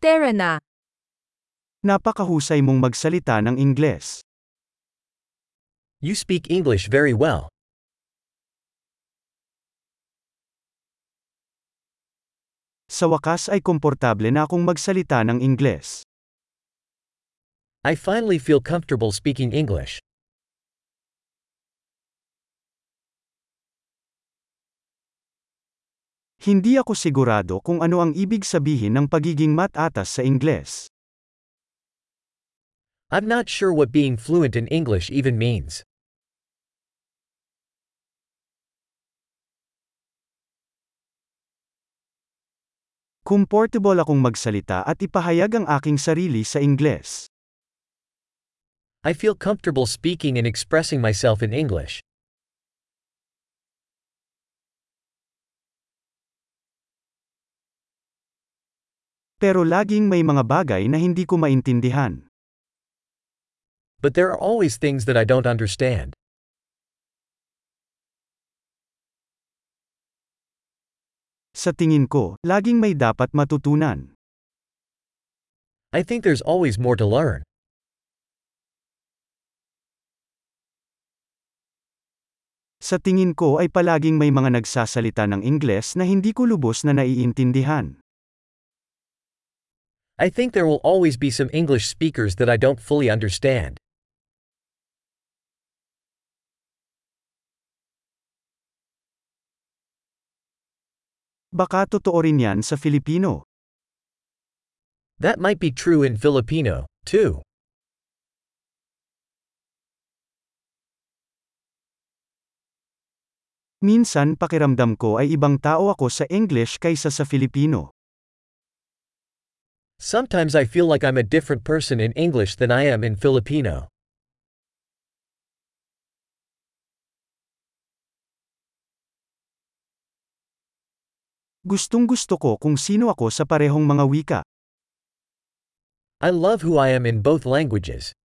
Tara na. Napakahusay mong magsalita ng Ingles. You speak English very well. Sa wakas ay komportable na akong magsalita ng Ingles. I finally feel comfortable speaking English. Hindi ako sigurado kung ano ang ibig sabihin ng pagiging matatas sa Ingles. I'm not sure what being fluent in English even means. Comfortable akong magsalita at ipahayag ang aking sarili sa Ingles. I feel comfortable speaking and expressing myself in English. Pero laging may mga bagay na hindi ko maintindihan. But there are always things that I don't understand. Sa tingin ko, laging may dapat matutunan. I think there's always more to learn. Sa tingin ko ay palaging may mga nagsasalita ng Ingles na hindi ko lubos na naiintindihan. I think there will always be some English speakers that I don't fully understand. Baka totoo rin yan sa Filipino. That might be true in Filipino, too. Minsan pakiramdam ko ay ibang tao ako sa English kaysa sa Filipino. Sometimes I feel like I'm a different person in English than I am in Filipino. Gustong gusto ko kung sino ako sa parehong mga wika. I love who I am in both languages.